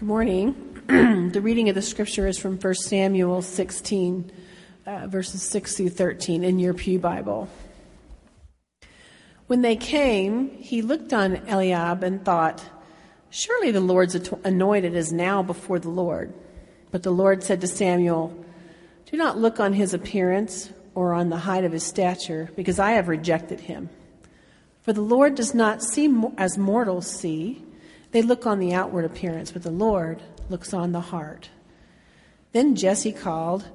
Good morning. the reading of the scripture is from 1 Samuel 16, uh, verses 6 through 13 in your Pew Bible. When they came, he looked on Eliab and thought, Surely the Lord's anointed is now before the Lord. But the Lord said to Samuel, Do not look on his appearance or on the height of his stature, because I have rejected him. For the Lord does not see as mortals see. They look on the outward appearance, but the Lord looks on the heart. Then Jesse called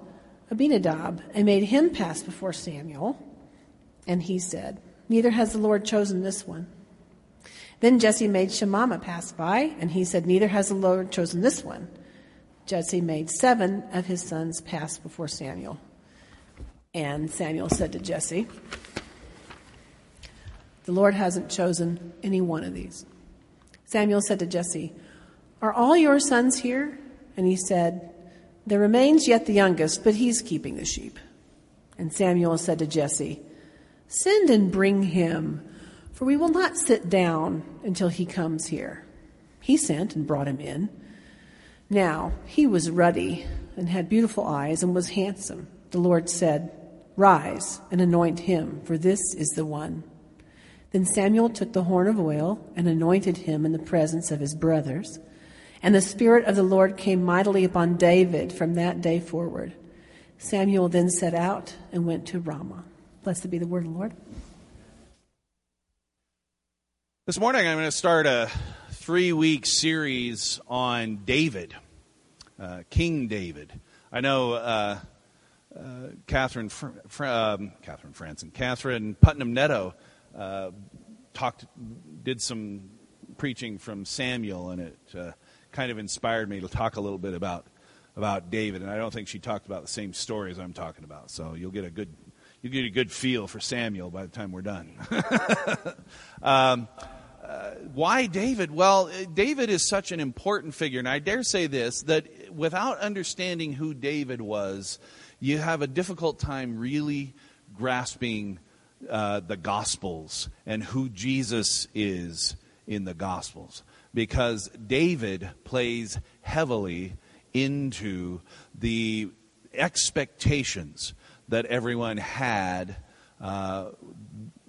Abinadab and made him pass before Samuel. And he said, Neither has the Lord chosen this one. Then Jesse made Shemaiah pass by, and he said, Neither has the Lord chosen this one. Jesse made seven of his sons pass before Samuel. And Samuel said to Jesse, The Lord hasn't chosen any one of these. Samuel said to Jesse, Are all your sons here? And he said, There remains yet the youngest, but he's keeping the sheep. And Samuel said to Jesse, Send and bring him, for we will not sit down until he comes here. He sent and brought him in. Now he was ruddy and had beautiful eyes and was handsome. The Lord said, Rise and anoint him, for this is the one. Then Samuel took the horn of oil and anointed him in the presence of his brothers. And the Spirit of the Lord came mightily upon David from that day forward. Samuel then set out and went to Ramah. Blessed be the word of the Lord. This morning I'm going to start a three week series on David, uh, King David. I know uh, uh, Catherine, Fr- Fr- um, Catherine Franson, Catherine Putnam Netto uh, talked, did some preaching from Samuel, and it uh, kind of inspired me to talk a little bit about about David. And I don't think she talked about the same stories I'm talking about. So you'll get a good you get a good feel for Samuel by the time we're done. um, uh, why David? Well, David is such an important figure, and I dare say this that without understanding who David was, you have a difficult time really grasping uh, the Gospels and who Jesus is in the Gospels. Because David plays heavily into the expectations that everyone had uh,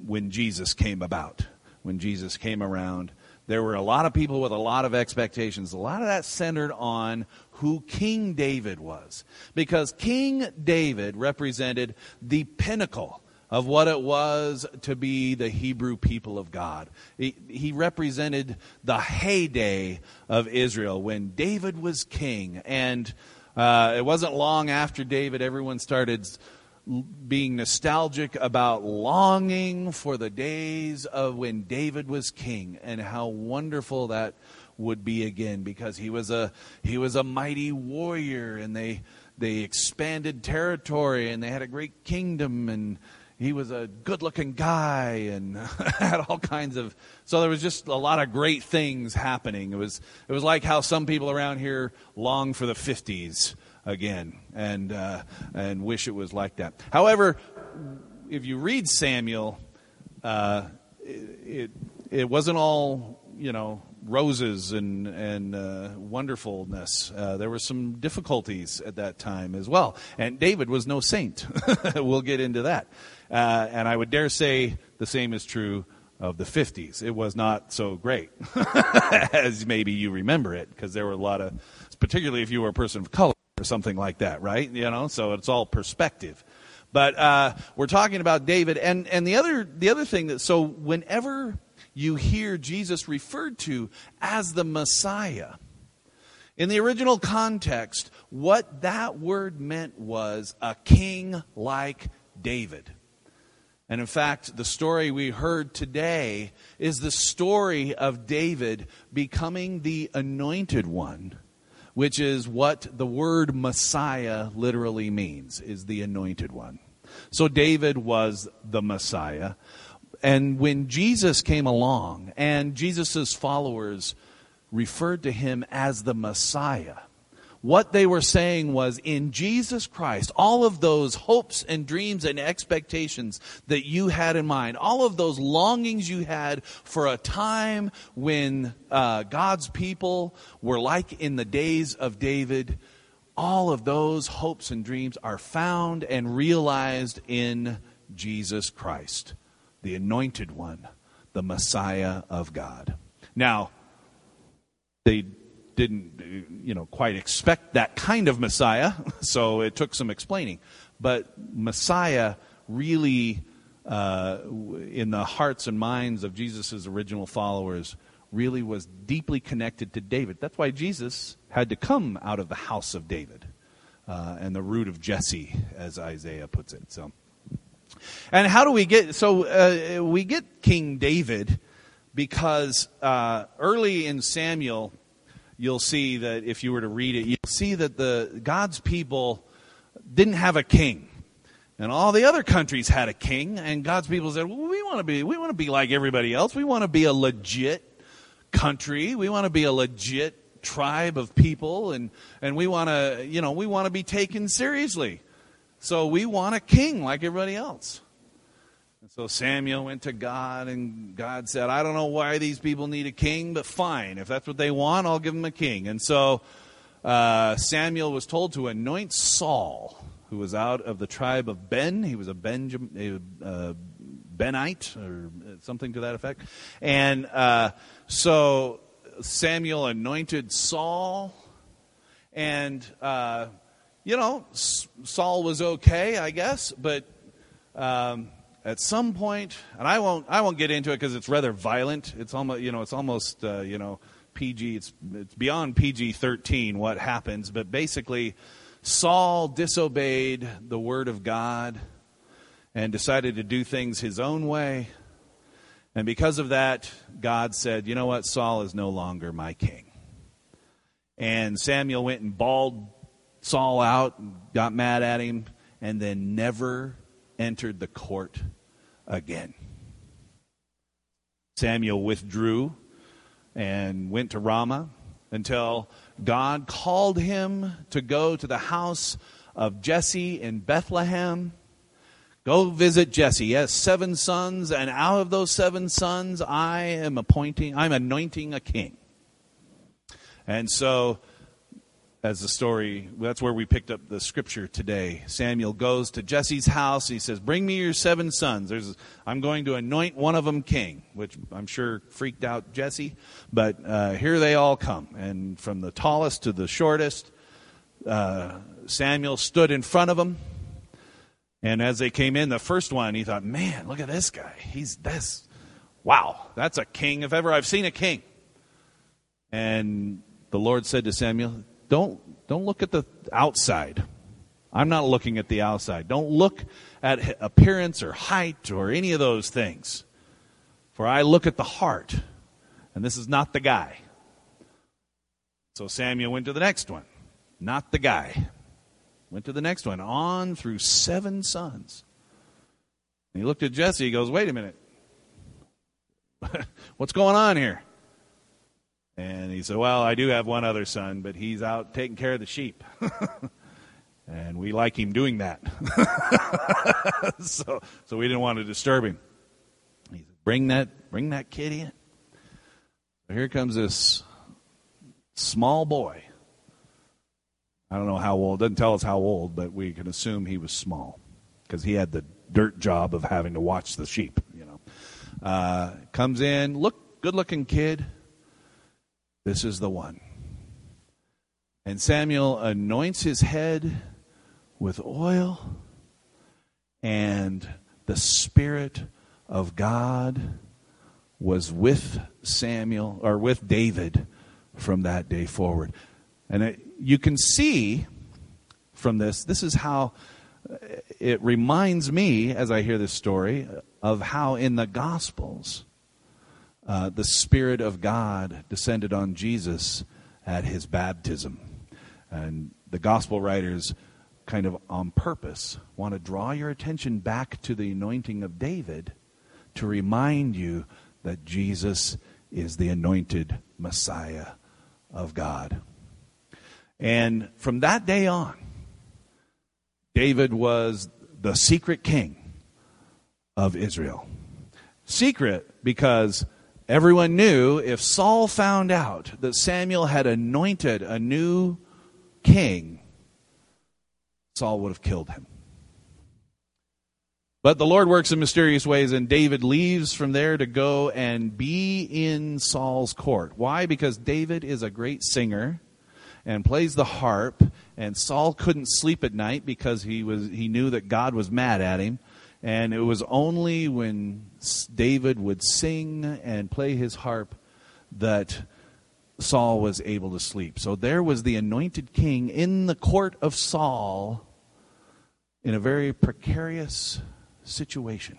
when Jesus came about. When Jesus came around, there were a lot of people with a lot of expectations. A lot of that centered on who King David was. Because King David represented the pinnacle of what it was to be the Hebrew people of God. He, he, represented the heyday of Israel when David was king. And uh, it wasn't long after David, everyone started being nostalgic about longing for the days of when David was king and how wonderful that would be again because he was a he was a mighty warrior and they they expanded territory and they had a great kingdom and he was a good looking guy and had all kinds of so there was just a lot of great things happening. It was it was like how some people around here long for the 50s again and uh, and wish it was like that. However if you read samuel uh, it, it, it wasn't all you know roses and and uh, wonderfulness. Uh, there were some difficulties at that time as well, and David was no saint. we'll get into that. Uh, and I would dare say the same is true of the 50s. It was not so great as maybe you remember it, because there were a lot of, particularly if you were a person of color or something like that, right? You know, so it's all perspective. But uh, we're talking about David, and and the other the other thing that so whenever you hear Jesus referred to as the Messiah. In the original context, what that word meant was a king like David. And in fact, the story we heard today is the story of David becoming the anointed one, which is what the word Messiah literally means, is the anointed one. So David was the Messiah. And when Jesus came along and Jesus' followers referred to him as the Messiah, What they were saying was in Jesus Christ, all of those hopes and dreams and expectations that you had in mind, all of those longings you had for a time when uh, God's people were like in the days of David, all of those hopes and dreams are found and realized in Jesus Christ, the anointed one, the Messiah of God. Now, they didn't, you know, quite expect that kind of Messiah, so it took some explaining. But Messiah really, uh, in the hearts and minds of Jesus' original followers, really was deeply connected to David. That's why Jesus had to come out of the house of David uh, and the root of Jesse, as Isaiah puts it. So, and how do we get? So uh, we get King David because uh, early in Samuel you'll see that if you were to read it, you'll see that the God's people didn't have a king. And all the other countries had a king, and God's people said, well, we want to be, we want to be like everybody else. We want to be a legit country. We want to be a legit tribe of people, and, and we want to, you know, we want to be taken seriously. So we want a king like everybody else. And so Samuel went to God, and God said, I don't know why these people need a king, but fine. If that's what they want, I'll give them a king. And so uh, Samuel was told to anoint Saul, who was out of the tribe of Ben. He was a, Benjam, a uh, Benite, or something to that effect. And uh, so Samuel anointed Saul, and, uh, you know, Saul was okay, I guess, but. Um, at some point, and I won't I won't get into it because it's rather violent. It's almost you know it's almost uh, you know PG. It's it's beyond PG thirteen what happens, but basically, Saul disobeyed the word of God and decided to do things his own way. And because of that, God said, "You know what? Saul is no longer my king." And Samuel went and bawled Saul out, got mad at him, and then never entered the court again. Samuel withdrew and went to Ramah until God called him to go to the house of Jesse in Bethlehem. Go visit Jesse. He has seven sons, and out of those seven sons, I am appointing, I'm anointing a king. And so as the story, that's where we picked up the scripture today. Samuel goes to Jesse's house. He says, Bring me your seven sons. There's, I'm going to anoint one of them king, which I'm sure freaked out Jesse. But uh, here they all come. And from the tallest to the shortest, uh, Samuel stood in front of them. And as they came in, the first one, he thought, Man, look at this guy. He's this. Wow, that's a king if ever I've seen a king. And the Lord said to Samuel, don't, don't look at the outside. I'm not looking at the outside. Don't look at appearance or height or any of those things. For I look at the heart. And this is not the guy. So Samuel went to the next one. Not the guy. Went to the next one. On through seven sons. And he looked at Jesse. He goes, Wait a minute. What's going on here? And he said, Well, I do have one other son, but he's out taking care of the sheep. and we like him doing that. so, so we didn't want to disturb him. He said, Bring that, bring that kid in. Here comes this small boy. I don't know how old, doesn't tell us how old, but we can assume he was small because he had the dirt job of having to watch the sheep, you know. Uh, comes in, look, good looking kid this is the one. And Samuel anoints his head with oil, and the Spirit of God was with Samuel, or with David from that day forward. And it, you can see from this, this is how it reminds me, as I hear this story, of how in the Gospels, uh, the Spirit of God descended on Jesus at his baptism. And the gospel writers, kind of on purpose, want to draw your attention back to the anointing of David to remind you that Jesus is the anointed Messiah of God. And from that day on, David was the secret king of Israel. Secret because everyone knew if Saul found out that Samuel had anointed a new king, Saul would have killed him. But the Lord works in mysterious ways, and David leaves from there to go and be in Saul's court. Why? Because David is a great singer and plays the harp, and Saul couldn't sleep at night because he was he knew that God was mad at him. And it was only when David would sing and play his harp that Saul was able to sleep. So there was the anointed king in the court of Saul in a very precarious situation.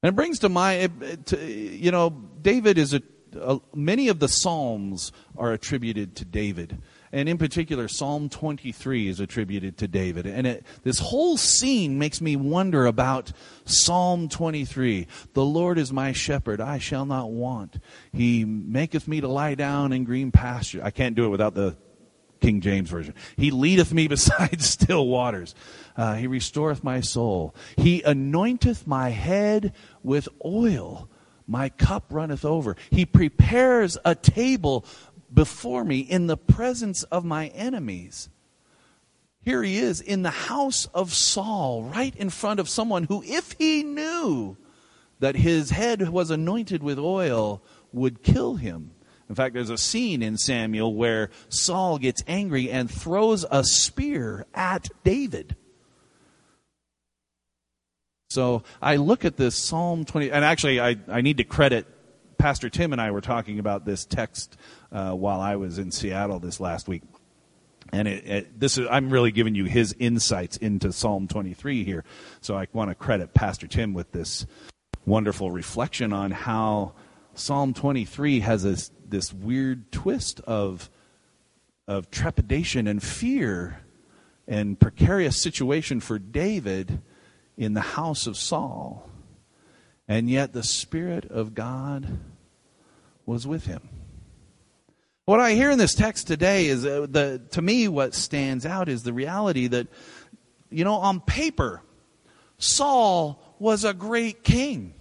And it brings to mind, you know, David is a, a, many of the Psalms are attributed to David. And in particular, Psalm 23 is attributed to David. And it, this whole scene makes me wonder about Psalm 23. The Lord is my shepherd, I shall not want. He maketh me to lie down in green pasture. I can't do it without the King James Version. He leadeth me beside still waters. Uh, he restoreth my soul. He anointeth my head with oil. My cup runneth over. He prepares a table before me in the presence of my enemies. Here he is in the house of Saul, right in front of someone who, if he knew that his head was anointed with oil, would kill him. In fact, there's a scene in Samuel where Saul gets angry and throws a spear at David. So I look at this Psalm 20, and actually, I, I need to credit Pastor Tim and I were talking about this text uh, while I was in Seattle this last week. And it, it, this is, I'm really giving you his insights into Psalm 23 here. So I want to credit Pastor Tim with this wonderful reflection on how Psalm 23 has this, this weird twist of, of trepidation and fear and precarious situation for David in the house of Saul. And yet the Spirit of God was with him. What I hear in this text today is uh, the, to me, what stands out is the reality that, you know, on paper, Saul was a great king.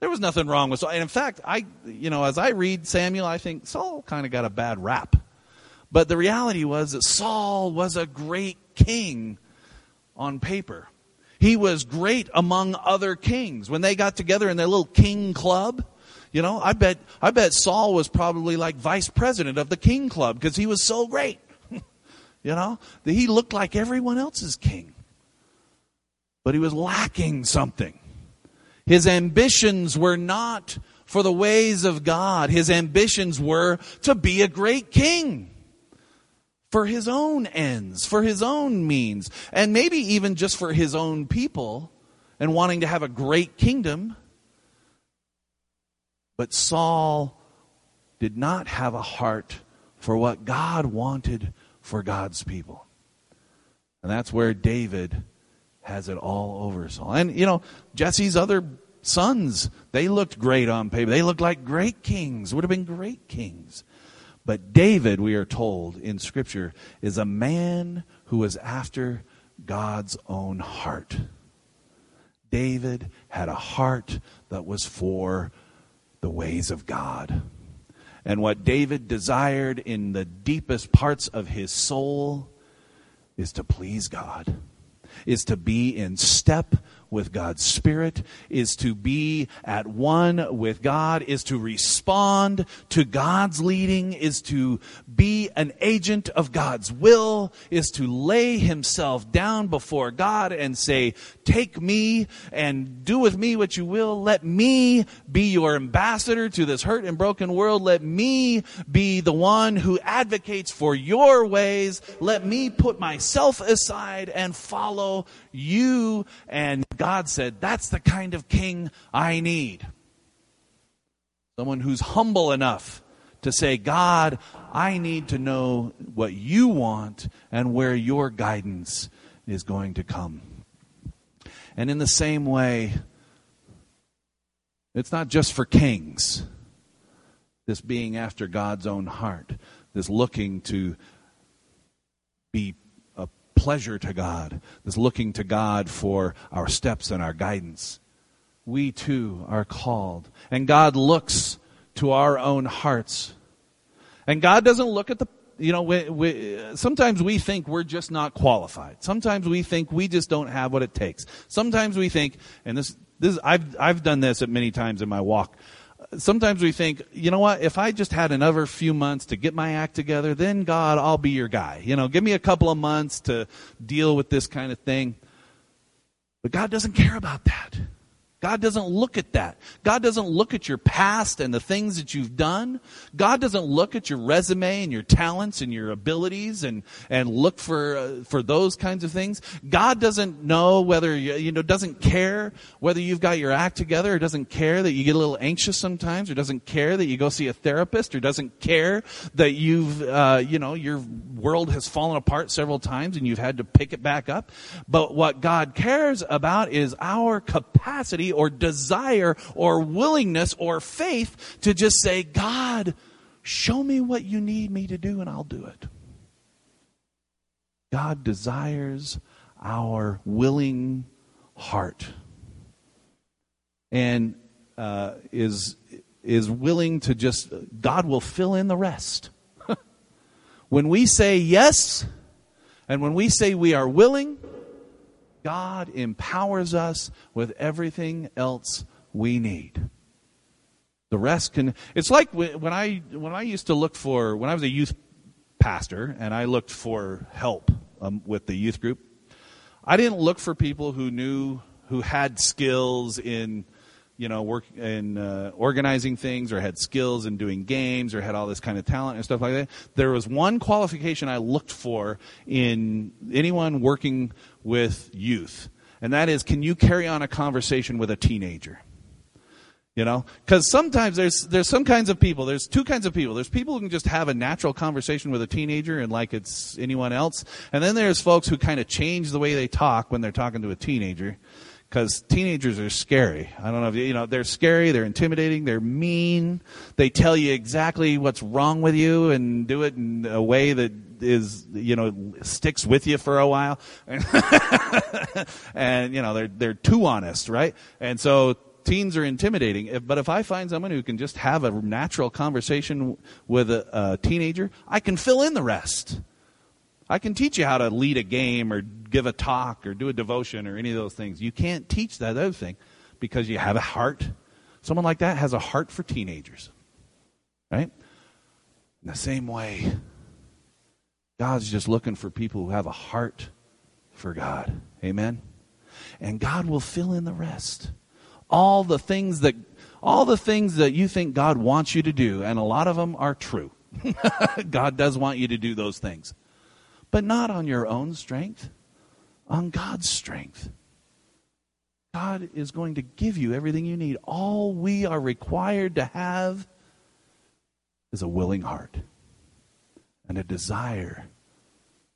There was nothing wrong with Saul. And in fact, I, you know, as I read Samuel, I think Saul kind of got a bad rap. But the reality was that Saul was a great king on paper. He was great among other kings. When they got together in their little king club, you know, I bet, I bet Saul was probably like vice president of the king club because he was so great. you know, he looked like everyone else's king. But he was lacking something. His ambitions were not for the ways of God. His ambitions were to be a great king for his own ends, for his own means, and maybe even just for his own people and wanting to have a great kingdom. But Saul did not have a heart for what God wanted for God's people. And that's where David has it all over Saul. And, you know, Jesse's other sons, they looked great on paper. They looked like great kings, would have been great kings. But David, we are told in Scripture, is a man who was after God's own heart. David had a heart that was for the ways of God. And what David desired in the deepest parts of his soul is to please God, is to be in step with God's Spirit, is to be at one with God, is to respond to God's leading, is to be an agent of God's will, is to lay himself down before God and say, Take me and do with me what you will. Let me be your ambassador to this hurt and broken world. Let me be the one who advocates for your ways. Let me put myself aside and follow you. And God said, That's the kind of king I need. Someone who's humble enough to say, God, I need to know what you want and where your guidance is going to come. And in the same way, it's not just for kings, this being after God's own heart, this looking to be pleasure to God, that's looking to God for our steps and our guidance, we too are called. And God looks to our own hearts. And God doesn't look at the you know, we, we, sometimes we think we're just not qualified. Sometimes we think we just don't have what it takes. Sometimes we think, and this, this, I've, I've done this at many times in my walk. Sometimes we think, you know what, if I just had another few months to get my act together, then God, I'll be your guy. You know, give me a couple of months to deal with this kind of thing. But God doesn't care about that. God doesn't look at that. God doesn't look at your past and the things that you've done. God doesn't look at your resume and your talents and your abilities and, and look for, uh, for those kinds of things. God doesn't know whether, you, you know, doesn't care whether you've got your act together or doesn't care that you get a little anxious sometimes or doesn't care that you go see a therapist or doesn't care that you've, uh, you know, your world has fallen apart several times and you've had to pick it back up. But what God cares about is our capacity or desire or willingness or faith to just say, God, show me what you need me to do and I'll do it. God desires our willing heart and uh, is is willing to just God will fill in the rest. when we say yes, and when we say we are willing, God empowers us with everything else we need. The rest can. It's like when I when I used to look for when I was a youth pastor and I looked for help um, with the youth group. I didn't look for people who knew who had skills in you know, work in uh, organizing things or had skills in doing games or had all this kind of talent and stuff like that. There was one qualification I looked for in anyone working with youth, and that is can you carry on a conversation with a teenager? You know, because sometimes there's there's some kinds of people. There's two kinds of people. There's people who can just have a natural conversation with a teenager and like it's anyone else, and then there's folks who kind of change the way they talk when they're talking to a teenager because teenagers are scary. I don't know if you, you know, they're scary, they're intimidating, they're mean. They tell you exactly what's wrong with you and do it in a way that is, you know, sticks with you for a while. and, you know, they're, they're too honest, right? And so teens are intimidating. But if I find someone who can just have a natural conversation with a, a teenager, I can fill in the rest. I can teach you how to lead a game or give a talk or do a devotion or any of those things. You can't teach that other thing because you have a heart. Someone like that has a heart for teenagers. Right? In the same way, God's just looking for people who have a heart for God. Amen? And God will fill in the rest. All the things that all the things that you think God wants you to do, and a lot of them are true. God does want you to do those things but not on your own strength, on God's strength. God is going to give you everything you need. All we are required to have is a willing heart and a desire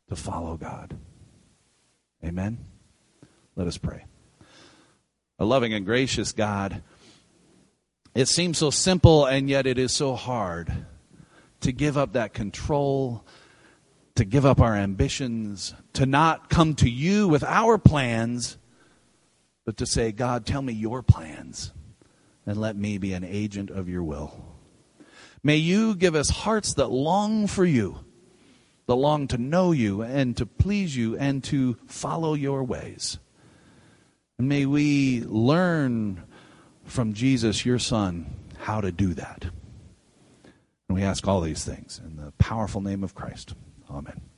to follow God. Amen. Let us pray. A loving and gracious God, it seems so simple and yet it is so hard to give up that control to give up our ambitions, to not come to you with our plans, but to say, God, tell me your plans and let me be an agent of your will. May you give us hearts that long for you, that long to know you and to please you and to follow your ways. And may we learn from Jesus, your Son, how to do that. And we ask all these things in the powerful name of Christ. Amen.